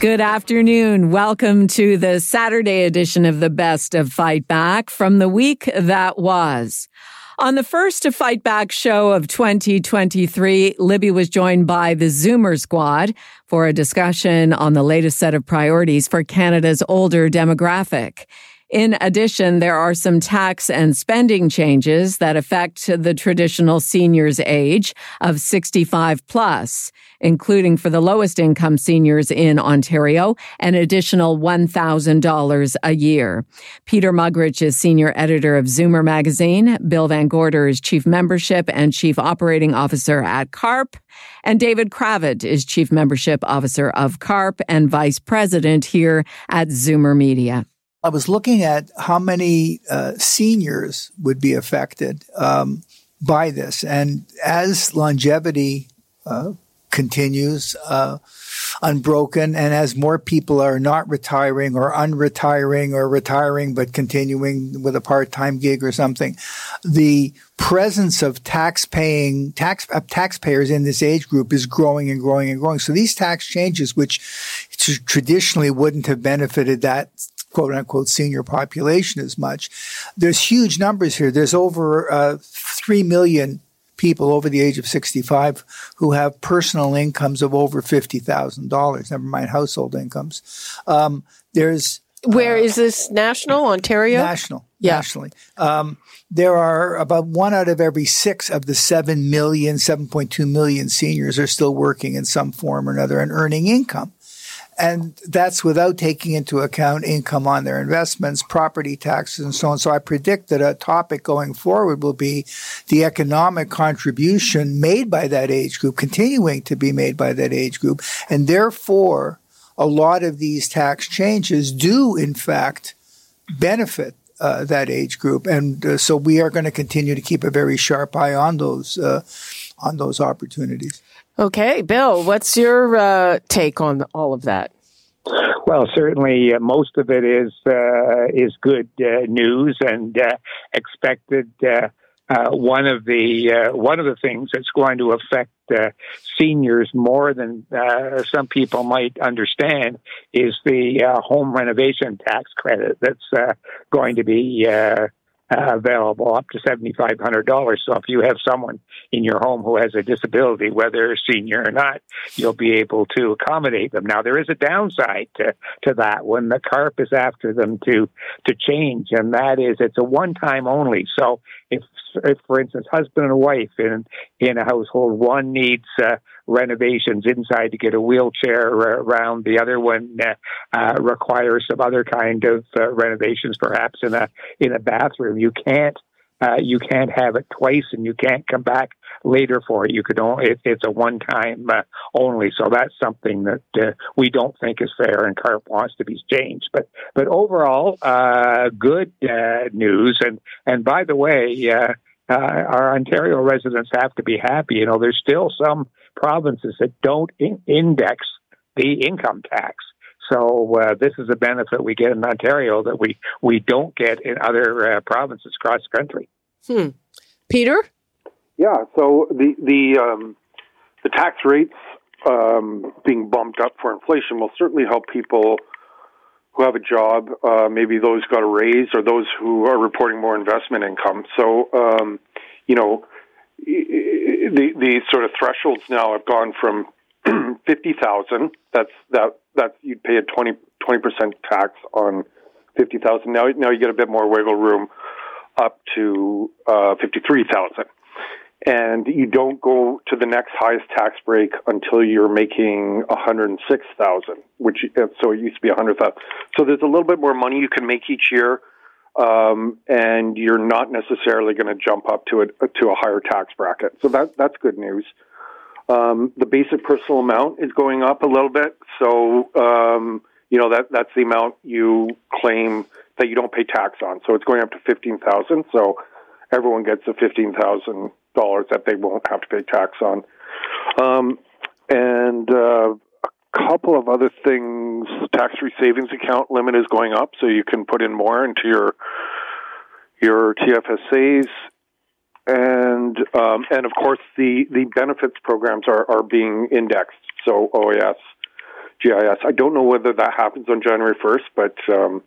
Good afternoon. Welcome to the Saturday edition of the Best of Fight Back from the week that was. On the first of Fight Back show of 2023, Libby was joined by the Zoomer Squad for a discussion on the latest set of priorities for Canada's older demographic. In addition, there are some tax and spending changes that affect the traditional seniors age of 65 plus, including for the lowest income seniors in Ontario, an additional $1,000 a year. Peter Muggeridge is senior editor of Zoomer magazine. Bill Van Gorder is chief membership and chief operating officer at CARP. And David Kravitz is chief membership officer of CARP and vice president here at Zoomer Media. I was looking at how many uh, seniors would be affected um, by this, and as longevity uh, continues uh, unbroken, and as more people are not retiring or unretiring or retiring but continuing with a part-time gig or something, the presence of tax-paying tax uh, taxpayers in this age group is growing and growing and growing. So these tax changes, which traditionally wouldn't have benefited that quote unquote senior population as much. There's huge numbers here. There's over uh, 3 million people over the age of 65 who have personal incomes of over $50,000, never mind household incomes. Um, there's where uh, is this national Ontario? National, yeah. nationally. Um, there are about one out of every six of the 7 million, 7.2 million seniors are still working in some form or another and earning income. And that's without taking into account income on their investments, property taxes, and so on. So I predict that a topic going forward will be the economic contribution made by that age group, continuing to be made by that age group. And therefore, a lot of these tax changes do, in fact, benefit uh, that age group. And uh, so we are going to continue to keep a very sharp eye on those, uh, on those opportunities. Okay, Bill, what's your uh, take on all of that? Well, certainly uh, most of it is uh, is good uh, news and uh, expected. Uh, one of the one of the things that's going to affect seniors more than some people might understand is the home renovation tax credit that's going to be uh, available up to $7,500. So if you have someone in your home who has a disability, whether senior or not, you'll be able to accommodate them. Now there is a downside to, to that when the CARP is after them to, to change, and that is it's a one time only. So if, if, for instance, husband and wife in, in a household, one needs, uh, renovations inside to get a wheelchair around. The other one uh, uh, requires some other kind of uh, renovations, perhaps in a in a bathroom. You can't uh, you can't have it twice, and you can't come back later for it. You could only it, it's a one time uh, only. So that's something that uh, we don't think is fair, and CARP wants to be changed. But but overall, uh, good uh, news. And and by the way. Uh, uh, our Ontario residents have to be happy. You know, there's still some provinces that don't in- index the income tax. So uh, this is a benefit we get in Ontario that we, we don't get in other uh, provinces across the country. Hmm. Peter? Yeah. So the the um, the tax rates um, being bumped up for inflation will certainly help people who have a job. Uh, maybe those got a raise or those who are reporting more investment income. So um, you know the the sort of thresholds now have gone from fifty thousand. That's that that you'd pay a 20 percent tax on fifty thousand. Now now you get a bit more wiggle room up to uh, fifty three thousand. And you don't go to the next highest tax break until you're making 106,000, which so it used to be a 100,000. So there's a little bit more money you can make each year um, and you're not necessarily going to jump up to a to a higher tax bracket. So that that's good news. Um, the basic personal amount is going up a little bit, so um, you know that that's the amount you claim that you don't pay tax on. So it's going up to fifteen thousand. So everyone gets the fifteen thousand dollars that they won't have to pay tax on. Um, and uh, a couple of other things. Tax-free savings account limit is going up, so you can put in more into your your TFSAs and um, and of course the the benefits programs are are being indexed. So OAS, GIS. I don't know whether that happens on January first, but um,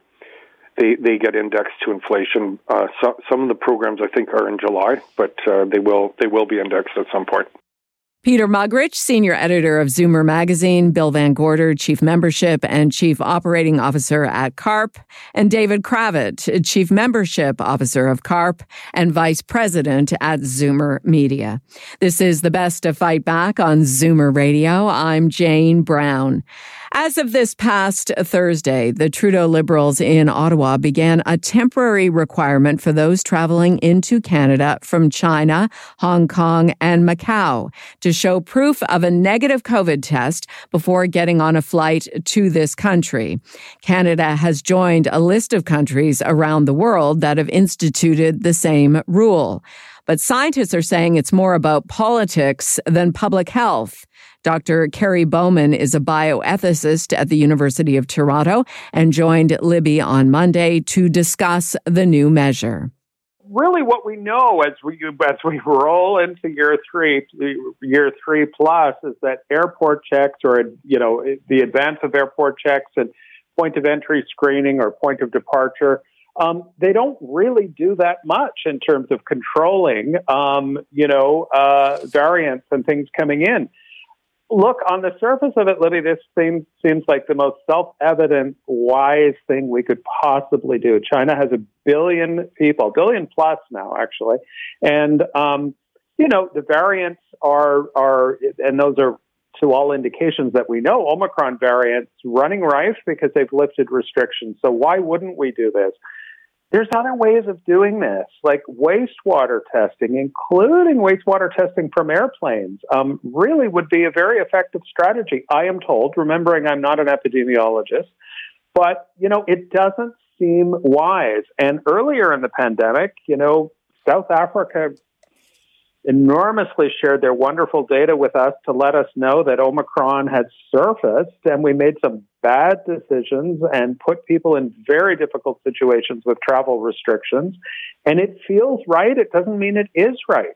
they they get indexed to inflation. Uh, so, some of the programs I think are in July, but uh, they will they will be indexed at some point. Peter Muggeridge, senior editor of Zoomer Magazine, Bill Van Gorder, chief membership and chief operating officer at CARP, and David Kravitz, chief membership officer of CARP and vice president at Zoomer Media. This is the best of Fight Back on Zoomer Radio. I'm Jane Brown. As of this past Thursday, the Trudeau Liberals in Ottawa began a temporary requirement for those traveling into Canada from China, Hong Kong, and Macau to show proof of a negative COVID test before getting on a flight to this country. Canada has joined a list of countries around the world that have instituted the same rule. But scientists are saying it's more about politics than public health. Dr. Kerry Bowman is a bioethicist at the University of Toronto and joined Libby on Monday to discuss the new measure. Really, what we know as we as we roll into year three, year three plus, is that airport checks, or you know, the advance of airport checks and point of entry screening or point of departure, um, they don't really do that much in terms of controlling, um, you know, uh, variants and things coming in look, on the surface of it, Libby, this seems, seems like the most self evident, wise thing we could possibly do. China has a billion people, billion plus now, actually. And, um, you know, the variants are, are, and those are to all indications that we know, Omicron variants running rife because they've lifted restrictions. So why wouldn't we do this? There's other ways of doing this, like wastewater testing, including wastewater testing from airplanes, um, really would be a very effective strategy, I am told, remembering I'm not an epidemiologist. But, you know, it doesn't seem wise. And earlier in the pandemic, you know, South Africa enormously shared their wonderful data with us to let us know that Omicron had surfaced, and we made some bad decisions and put people in very difficult situations with travel restrictions. And it feels right. It doesn't mean it is right.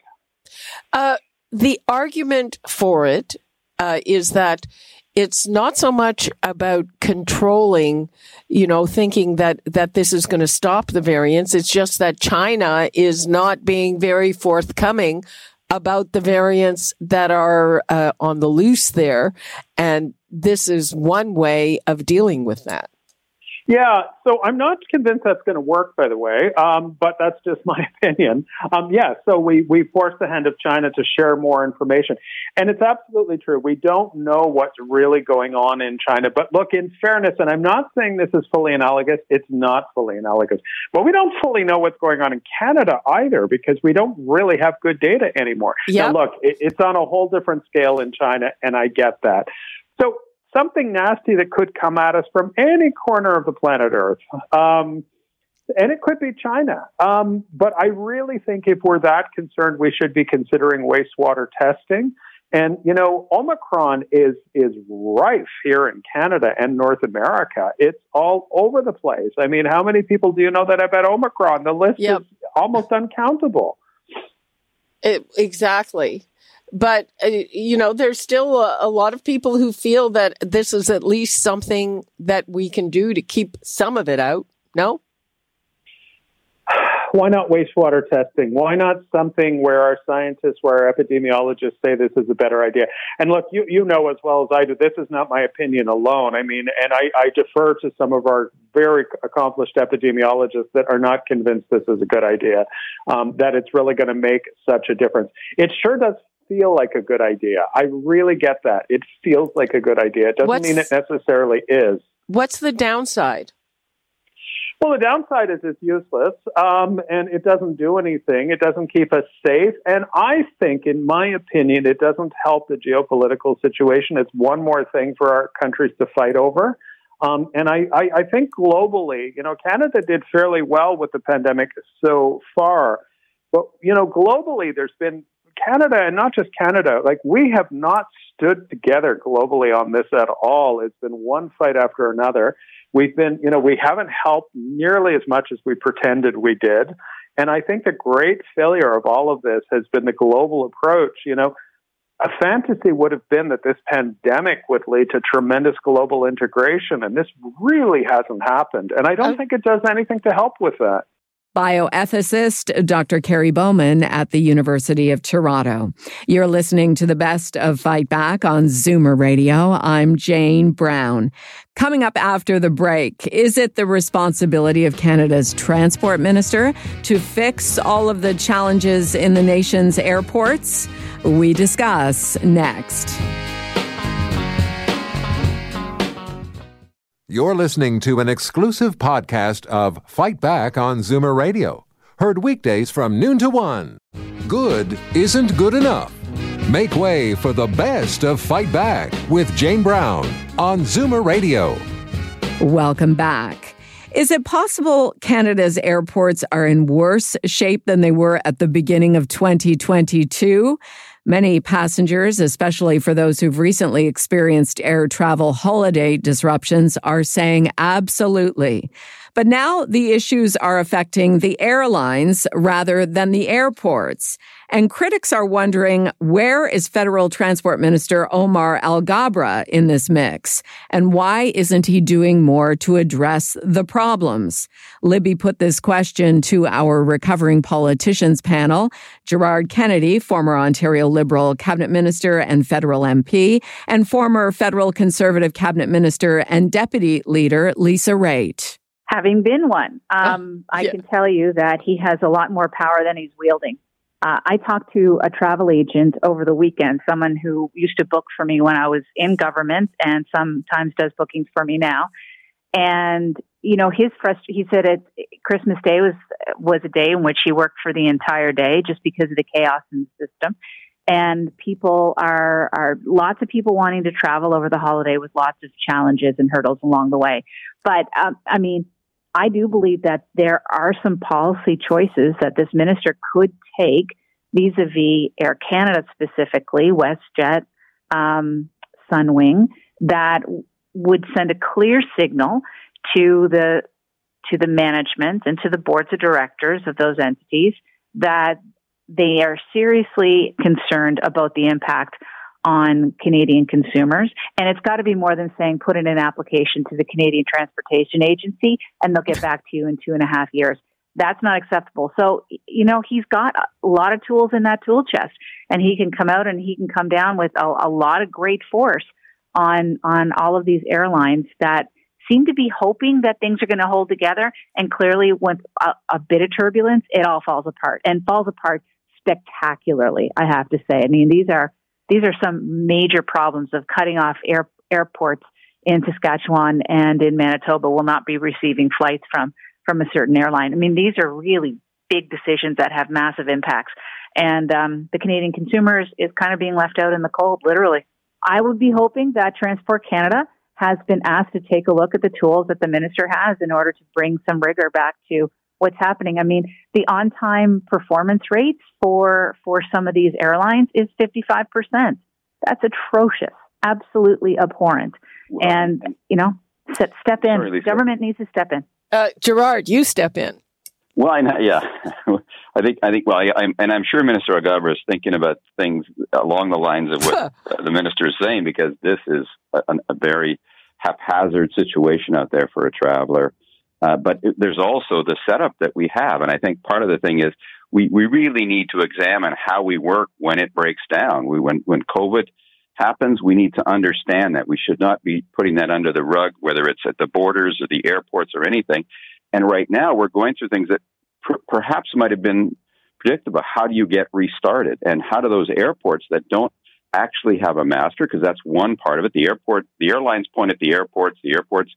Uh, the argument for it uh, is that it's not so much about controlling, you know, thinking that, that this is going to stop the variants. It's just that China is not being very forthcoming about the variants that are uh, on the loose there. And this is one way of dealing with that. Yeah, so I'm not convinced that's going to work, by the way, um, but that's just my opinion. Um, yeah, so we, we forced the hand of China to share more information. And it's absolutely true. We don't know what's really going on in China. But look, in fairness, and I'm not saying this is fully analogous, it's not fully analogous. But we don't fully know what's going on in Canada either because we don't really have good data anymore. Yep. Now, look, it, it's on a whole different scale in China, and I get that. So something nasty that could come at us from any corner of the planet Earth. Um, and it could be China. Um, but I really think if we're that concerned, we should be considering wastewater testing. And you know, Omicron is is rife here in Canada and North America. It's all over the place. I mean, how many people do you know that have had Omicron? The list Yep. is almost uncountable. It, exactly. But, uh, you know, there's still a, a lot of people who feel that this is at least something that we can do to keep some of it out. No? why not wastewater testing? Why not something where our scientists, where our epidemiologists say this is a better idea? And look, you, you know as well as I do, this is not my opinion alone. I mean, and I, I defer to some of our very accomplished epidemiologists that are not convinced this is a good idea, um, that it's really going to make such a difference. It sure does feel like a good idea. I really get that. It feels like a good idea. It doesn't What's- mean it necessarily is. What's the downside? Well, the downside is it's useless, um, and it doesn't do anything. It doesn't keep us safe, and I think, in my opinion, it doesn't help the geopolitical situation. It's one more thing for our countries to fight over. Um, and I, I, I think globally, you know, Canada did fairly well with the pandemic so far. But, you know, globally, there's been Canada, and not just Canada, like we have not stood together globally on this at all. It's been one fight after another. We've been, you know, we haven't helped nearly as much as we pretended we did. And I think the great failure of all of this has been the global approach. You know, a fantasy would have been that this pandemic would lead to tremendous global integration, and this really hasn't happened. And I don't think it does anything to help with that bioethicist Dr. Kerry Bowman at the University of Toronto. You're listening to the best of Fight Back on Zoomer Radio. I'm Jane Brown. Coming up after the break, is it the responsibility of Canada's transport minister to fix all of the challenges in the nation's airports? We discuss next. You're listening to an exclusive podcast of Fight Back on Zoomer Radio. Heard weekdays from noon to one. Good isn't good enough. Make way for the best of Fight Back with Jane Brown on Zoomer Radio. Welcome back. Is it possible Canada's airports are in worse shape than they were at the beginning of 2022? Many passengers, especially for those who've recently experienced air travel holiday disruptions, are saying absolutely. But now the issues are affecting the airlines rather than the airports. And critics are wondering where is Federal Transport Minister Omar Alghabra in this mix? And why isn't he doing more to address the problems? Libby put this question to our recovering politicians panel Gerard Kennedy, former Ontario Liberal cabinet minister and federal MP, and former federal conservative cabinet minister and deputy leader Lisa Raitt having been one, ah, um, uh, yeah. I can tell you that he has a lot more power than he's wielding. Uh, I talked to a travel agent over the weekend, someone who used to book for me when I was in government and sometimes does bookings for me now. And, you know, his frust- he said it, Christmas Day was, was a day in which he worked for the entire day just because of the chaos in the system. And people are, are lots of people wanting to travel over the holiday with lots of challenges and hurdles along the way. But, um, I mean, I do believe that there are some policy choices that this minister could take vis-a-vis Air Canada specifically, WestJet, um, Sunwing, that would send a clear signal to the to the management and to the boards of directors of those entities that they are seriously concerned about the impact on Canadian consumers. And it's got to be more than saying put in an application to the Canadian Transportation Agency and they'll get back to you in two and a half years. That's not acceptable. So, you know, he's got a lot of tools in that tool chest and he can come out and he can come down with a, a lot of great force on, on all of these airlines that seem to be hoping that things are going to hold together. And clearly with a, a bit of turbulence, it all falls apart and falls apart spectacularly, I have to say. I mean, these are these are some major problems of cutting off air, airports in Saskatchewan and in Manitoba will not be receiving flights from from a certain airline. I mean, these are really big decisions that have massive impacts, and um, the Canadian consumers is kind of being left out in the cold, literally. I would be hoping that Transport Canada has been asked to take a look at the tools that the minister has in order to bring some rigor back to what's happening. I mean, the on-time performance rates for for some of these airlines is 55%. That's atrocious, absolutely abhorrent. Well, and you know, step, step in. Sorry, Government needs to step in. Uh, Gerard, you step in. Well, I, yeah, I think I think. Well, I, am and I'm sure Minister Alghabra is thinking about things along the lines of what the minister is saying because this is a, a very haphazard situation out there for a traveler. Uh, but it, there's also the setup that we have. And I think part of the thing is we, we really need to examine how we work when it breaks down. We, when, when COVID happens, we need to understand that we should not be putting that under the rug, whether it's at the borders or the airports or anything. And right now we're going through things that pr- perhaps might have been predictable. How do you get restarted? And how do those airports that don't actually have a master, because that's one part of it. The airport, the airlines point at the airports, the airports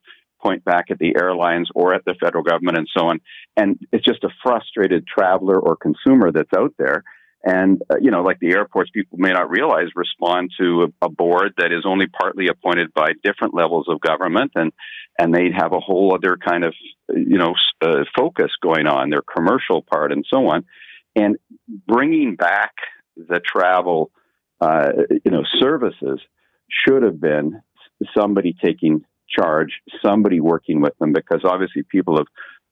point back at the airlines or at the federal government and so on. And it's just a frustrated traveler or consumer that's out there. and uh, you know, like the airports, people may not realize respond to a, a, board that is only partly appointed by different levels of government, and and they have a whole other kind of you know uh, focus going on their commercial part and so on, and bringing back the travel, uh, you know, services should have been somebody taking charge, somebody working with them, because obviously people have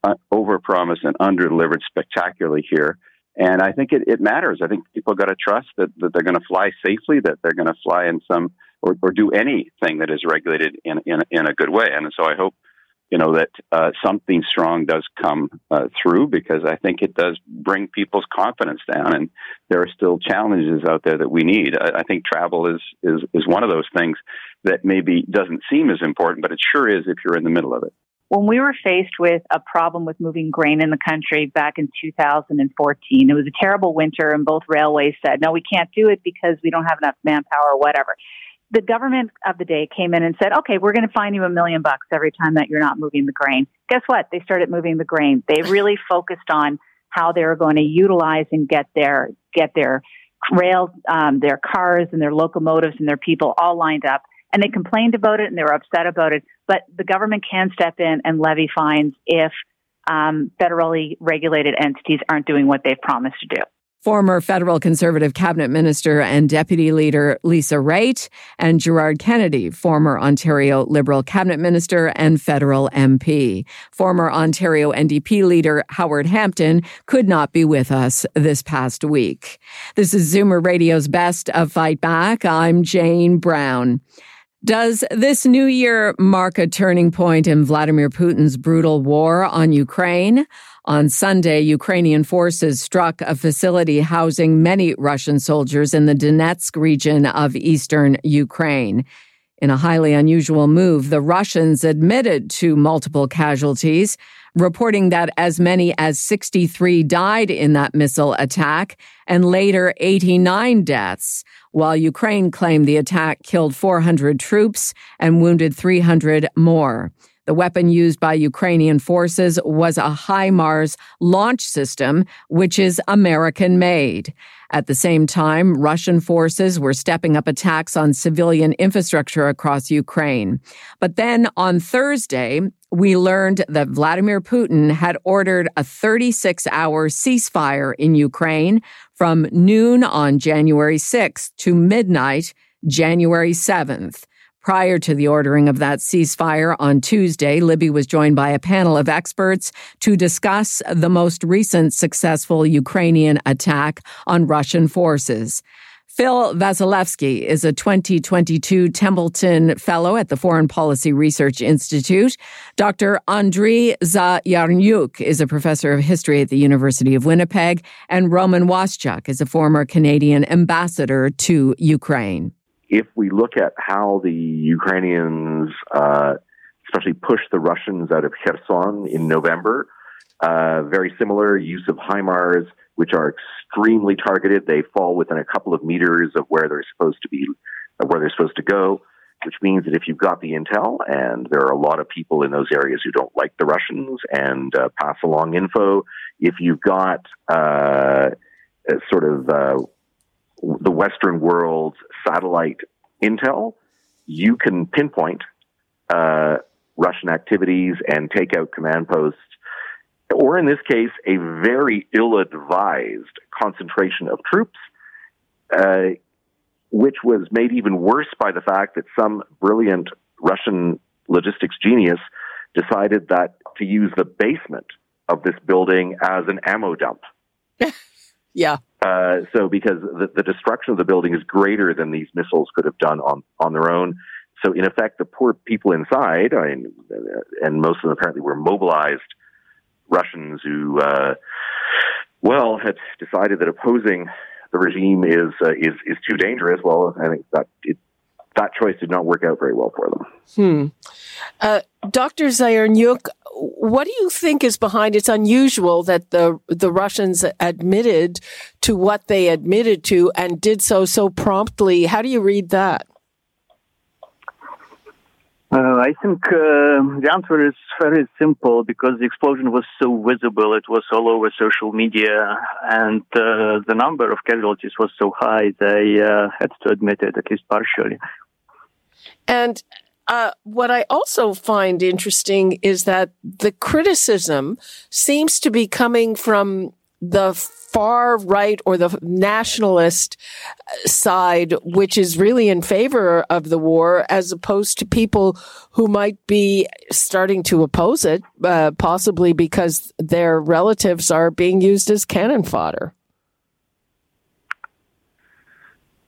uh, overpromised and underdelivered spectacularly here. And I think it, it matters. I think people got to trust that, that they're going to fly safely, that they're going to fly in some or, or do anything that is regulated in, in, in a good way. And so I hope, you know, that uh, something strong does come uh, through because I think it does bring people's confidence down. And there are still challenges out there that we need. I, I think travel is, is, is one of those things that maybe doesn't seem as important, but it sure is if you're in the middle of it when we were faced with a problem with moving grain in the country back in 2014, it was a terrible winter and both railways said, no, we can't do it because we don't have enough manpower or whatever. The government of the day came in and said, okay, we're going to fine you a million bucks every time that you're not moving the grain. Guess what? They started moving the grain. They really focused on how they were going to utilize and get their, get their rail, um, their cars and their locomotives and their people all lined up and they complained about it and they were upset about it. But the government can step in and levy fines if um, federally regulated entities aren't doing what they've promised to do. Former federal conservative cabinet minister and deputy leader Lisa Raitt and Gerard Kennedy, former Ontario Liberal cabinet minister and federal MP. Former Ontario NDP leader Howard Hampton could not be with us this past week. This is Zoomer Radio's Best of Fight Back. I'm Jane Brown. Does this new year mark a turning point in Vladimir Putin's brutal war on Ukraine? On Sunday, Ukrainian forces struck a facility housing many Russian soldiers in the Donetsk region of eastern Ukraine. In a highly unusual move, the Russians admitted to multiple casualties, reporting that as many as 63 died in that missile attack and later 89 deaths, while Ukraine claimed the attack killed 400 troops and wounded 300 more. The weapon used by Ukrainian forces was a HIMARS launch system, which is American made. At the same time, Russian forces were stepping up attacks on civilian infrastructure across Ukraine. But then on Thursday, we learned that Vladimir Putin had ordered a 36 hour ceasefire in Ukraine from noon on January 6th to midnight, January 7th. Prior to the ordering of that ceasefire on Tuesday, Libby was joined by a panel of experts to discuss the most recent successful Ukrainian attack on Russian forces. Phil Wasielewski is a 2022 Templeton Fellow at the Foreign Policy Research Institute. Dr. Andriy Zayarnyuk is a professor of history at the University of Winnipeg, and Roman Waschuk is a former Canadian ambassador to Ukraine if we look at how the Ukrainians, uh, especially pushed the Russians out of Kherson in November, uh, very similar use of HIMARS, which are extremely targeted. They fall within a couple of meters of where they're supposed to be, where they're supposed to go. Which means that if you've got the intel, and there are a lot of people in those areas who don't like the Russians and uh, pass along info, if you've got uh, sort of uh, the Western world's satellite intel, you can pinpoint uh, Russian activities and take out command posts, or in this case, a very ill advised concentration of troops, uh, which was made even worse by the fact that some brilliant Russian logistics genius decided that to use the basement of this building as an ammo dump. yeah. Uh, so because the, the, destruction of the building is greater than these missiles could have done on, on their own. So in effect, the poor people inside, I mean, and most of them apparently were mobilized Russians who, uh, well, had decided that opposing the regime is uh, is is too dangerous. Well, I think that it, that choice did not work out very well for them. Hmm. Uh, Dr. Zayarnyuk, what do you think is behind? It's unusual that the the Russians admitted to what they admitted to and did so so promptly. How do you read that? Uh, I think uh, the answer is very simple because the explosion was so visible. It was all over social media, and uh, the number of casualties was so high. They uh, had to admit it, at least partially. And uh, what I also find interesting is that the criticism seems to be coming from the far right or the nationalist side, which is really in favor of the war, as opposed to people who might be starting to oppose it, uh, possibly because their relatives are being used as cannon fodder.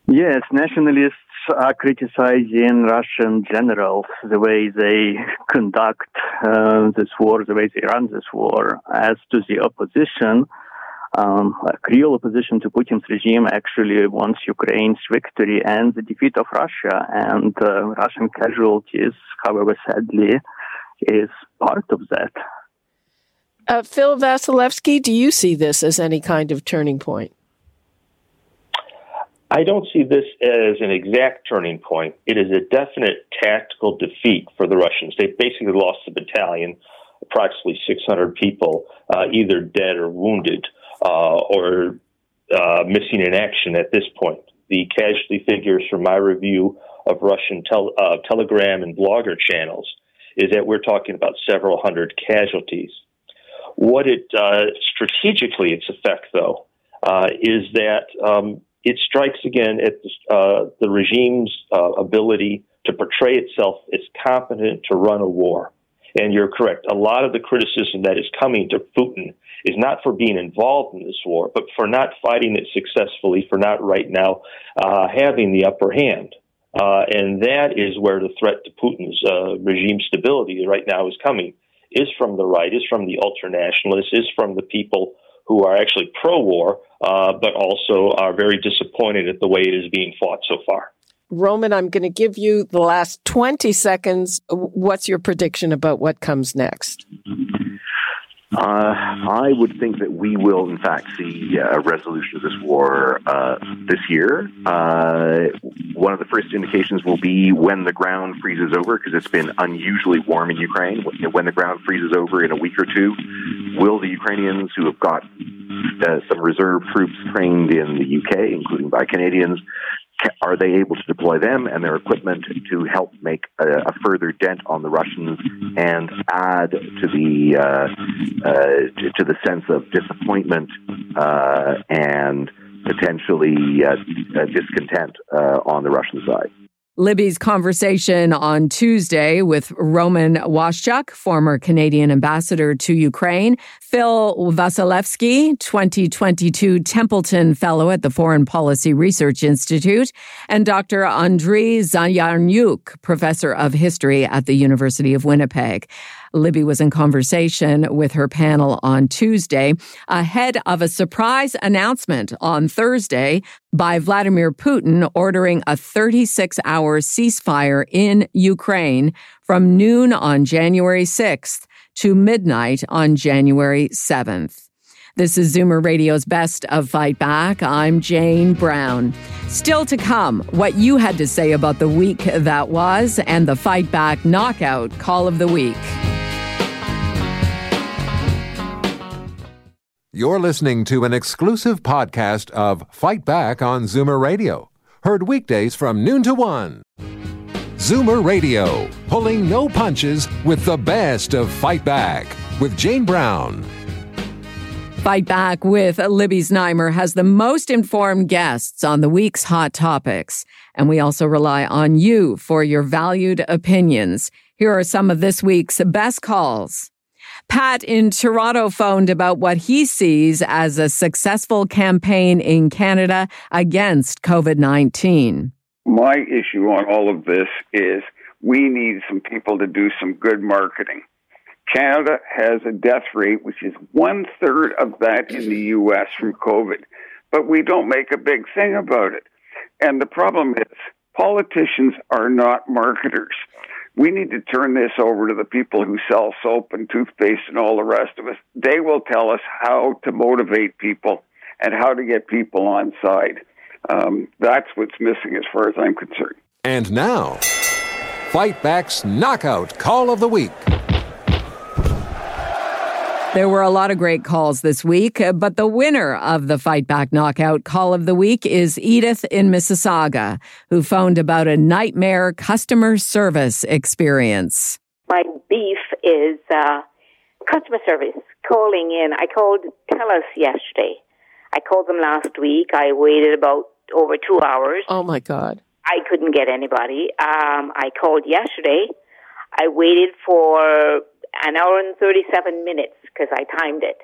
Yes, nationalists are criticizing Russian generals, the way they conduct uh, this war, the way they run this war. As to the opposition, um, real opposition to Putin's regime actually wants Ukraine's victory and the defeat of Russia, and uh, Russian casualties, however sadly, is part of that. Uh, Phil Wasielewski, do you see this as any kind of turning point? I don't see this as an exact turning point. It is a definite tactical defeat for the Russians. They basically lost a battalion, approximately 600 people, uh, either dead or wounded uh, or uh, missing in action at this point. The casualty figures from my review of Russian tel- uh, telegram and blogger channels is that we're talking about several hundred casualties. What it uh, strategically its effect, though, uh, is that um, it strikes again at the, uh, the regime's ability to portray itself as competent to run a war. And you're correct. A lot of the criticism that is coming to Putin is not for being involved in this war, but for not fighting it successfully, for not right now uh, having the upper hand. Uh, and that is where the threat to Putin's uh, regime stability right now is coming, is from the right, is from the ultranationalists, is from the people who are actually pro-war, uh, but also are very disappointed at the way it is being fought so far. Roman, I'm going to give you the last 20 seconds. What's your prediction about what comes next? Uh, I would think that we will, in fact, see a resolution of this war uh, this year. Uh, one of the first indications will be when the ground freezes over, because it's been unusually warm in Ukraine. When the ground freezes over in a week or two, will the Ukrainians who have got uh, some reserve troops trained in the UK, including by Canadians, are they able to deploy them and their equipment to help make a, a further dent on the Russians and add to the uh, uh, to, to, the sense of disappointment uh, and potentially uh, uh, discontent uh, on the Russian side? Libby's conversation on Tuesday with Roman Waschuk, former Canadian ambassador to Ukraine, Phil Wasielewski, 2022 Templeton Fellow at the Foreign Policy Research Institute, and Dr. Andriy Zayarnyuk, Professor of History at the University of Winnipeg. Libby was in conversation with her panel on Tuesday ahead of a surprise announcement on Thursday by Vladimir Putin ordering a 36 hour ceasefire in Ukraine from noon on January 6th to midnight on January 7th. This is Zoomer Radio's Best of Fight Back. I'm Jane Brown. Still to come, what you had to say about the week that was and the Fight Back Knockout Call of the Week. You're listening to an exclusive podcast of Fight Back on Zoomer Radio, heard weekdays from noon to one. Zoomer Radio, pulling no punches with the best of Fight Back with Jane Brown. Fight Back with Libby Znaimer has the most informed guests on the week's hot topics. And we also rely on you for your valued opinions. Here are some of this week's best calls. Pat in Toronto phoned about what he sees as a successful campaign in Canada against COVID 19. My issue on all of this is we need some people to do some good marketing. Canada has a death rate which is one third of that in the U.S. from COVID, but we don't make a big thing about it. And the problem is, politicians are not marketers we need to turn this over to the people who sell soap and toothpaste and all the rest of us. They will tell us how to motivate people and how to get people on side. Um, that's what's missing as far as I'm concerned. And now, Fight Back's Knockout Call of the Week. There were a lot of great calls this week, uh, but the winner of the Fight Back Knockout Call of the Week is Edith in Mississauga, who phoned about a nightmare customer service experience. My beef is uh, customer service calling in. I called TELUS yesterday. I called them last week. I waited about over two hours. Oh my God. I couldn't get anybody. Um, I called yesterday. I waited for an hour and 37 minutes because I timed it.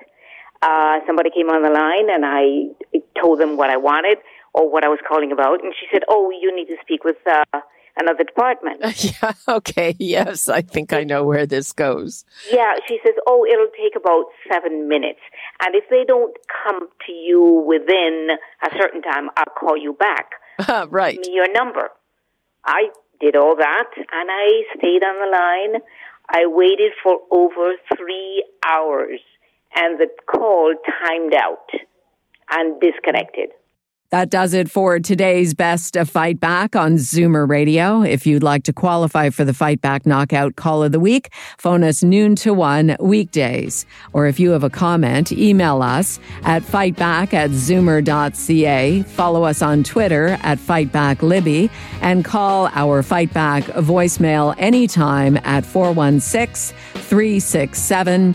Uh, somebody came on the line and I told them what I wanted or what I was calling about. And she said, Oh, you need to speak with uh, another department. yeah, okay, yes, I think I know where this goes. Yeah, she says, Oh, it'll take about seven minutes. And if they don't come to you within a certain time, I'll call you back. Uh, right. Give me your number. I did all that and I stayed on the line. I waited for over three hours and the call timed out and disconnected. That does it for today's Best of Fight Back on Zoomer Radio. If you'd like to qualify for the Fight Back Knockout Call of the Week, phone us noon to one weekdays. Or if you have a comment, email us at fightback at zoomer.ca. Follow us on Twitter at FightbackLibby and call our Fight Back voicemail anytime at 416 367